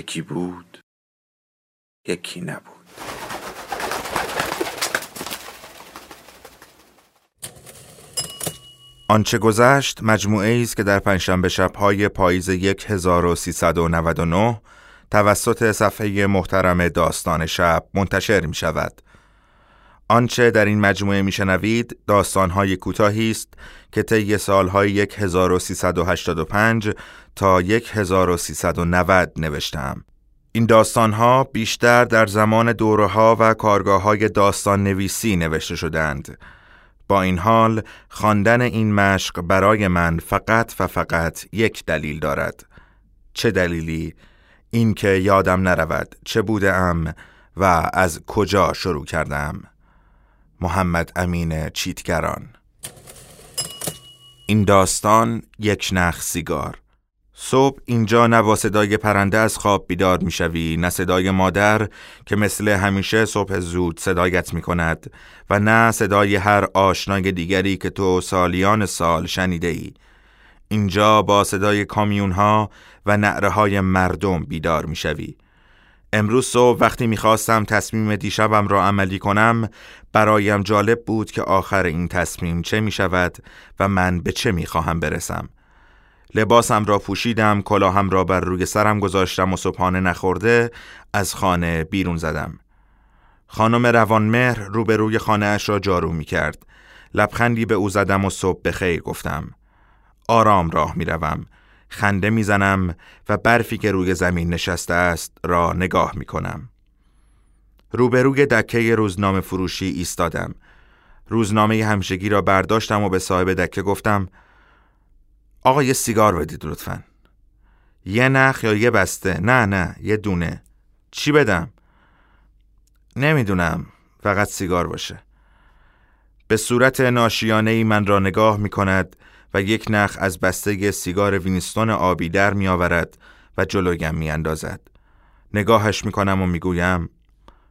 یکی بود یکی نبود آنچه گذشت مجموعه است که در پنجشنبه شبهای پاییز 1399 توسط صفحه محترم داستان شب منتشر می شود. آنچه در این مجموعه میشنوید داستانهای کوتاهی است که طی سالهای 1385 تا 1390 نوشتم. این داستانها بیشتر در زمان دوره ها و کارگاه های داستان نویسی نوشته شدند. با این حال خواندن این مشق برای من فقط و فقط یک دلیل دارد. چه دلیلی؟ اینکه یادم نرود چه بودم و از کجا شروع کردم. محمد امین چیتگران این داستان یک نخ سیگار صبح اینجا نه با صدای پرنده از خواب بیدار می‌شوی نه صدای مادر که مثل همیشه صبح زود صدایت می کند و نه صدای هر آشنای دیگری که تو سالیان سال شنیده ای. اینجا با صدای کامیون ها و نعره های مردم بیدار می‌شوی. امروز صبح وقتی می‌خواستم تصمیم دیشبم را عملی کنم برایم جالب بود که آخر این تصمیم چه می شود و من به چه می خواهم برسم. لباسم را پوشیدم کلاهم را بر روی سرم گذاشتم و صبحانه نخورده از خانه بیرون زدم. خانم روانمهر روبروی خانه اش را جارو می کرد لبخندی به او زدم و صبح به خیر گفتم. آرام راه می روم خنده می زنم و برفی که روی زمین نشسته است را نگاه می کنم روبروی دکه روزنامه فروشی ایستادم. روزنامه همشگی را برداشتم و به صاحب دکه گفتم آقا یه سیگار بدید لطفا. یه نخ یا یه بسته؟ نه نه یه دونه. چی بدم؟ نمی‌دونم فقط سیگار باشه. به صورت ناشیانه ای من را نگاه می کند و یک نخ از بسته سیگار وینستون آبی در می آورد و جلویم می اندازد. نگاهش می کنم و می گویم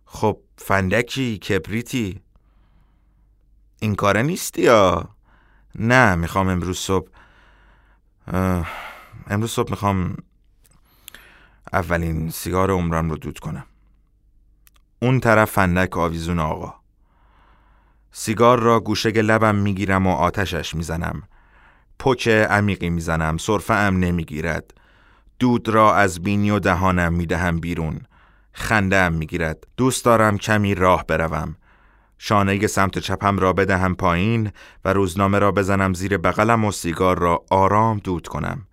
خب فندکی کبریتی؟ این کاره نیستی یا؟ نه می‌خوام امروز صبح امروز صبح می‌خوام اولین سیگار عمرم رو دود کنم. اون طرف فندک آویزون آقا. سیگار را گوشه لبم می‌گیرم و آتشش می‌زنم. پک عمیقی می‌زنم صرفه ام نمی‌گیرد. دود را از بینی و دهانم می‌دهم بیرون. خنده ام می‌گیرد. دوست دارم کمی راه بروم. شانه سمت چپم را بدهم پایین و روزنامه را بزنم زیر بغلم و سیگار را آرام دود کنم.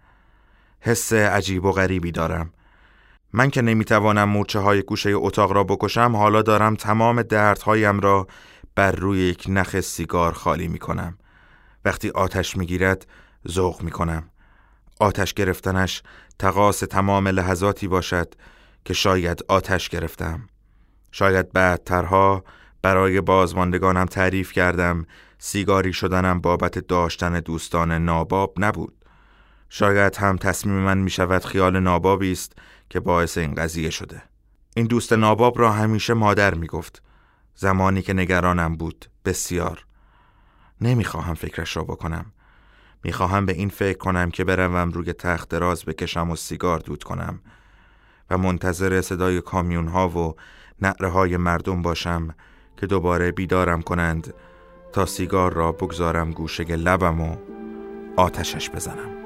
حس عجیب و غریبی دارم. من که نمی‌توانم مورچه های گوشه اتاق را بکشم حالا دارم تمام دردهایم را بر روی یک نخ سیگار خالی می کنم. وقتی آتش می گیرد ذوق می کنم. آتش گرفتنش تقاس تمام لحظاتی باشد که شاید آتش گرفتم. شاید بعدترها برای بازماندگانم تعریف کردم سیگاری شدنم بابت داشتن دوستان ناباب نبود. شاید هم تصمیم من می شود خیال نابابی است که باعث این قضیه شده. این دوست ناباب را همیشه مادر می گفت. زمانی که نگرانم بود بسیار. نمی‌خواهم فکرش را بکنم. می‌خواهم به این فکر کنم که بروم روی تخت دراز بکشم و سیگار دود کنم و منتظر صدای کامیون ها و نعره های مردم باشم که دوباره بیدارم کنند تا سیگار را بگذارم گوشه لبم و آتشش بزنم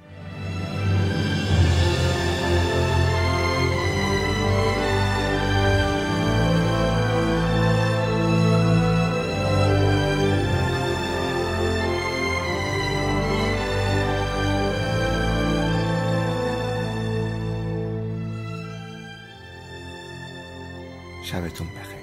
شبتون بخیر.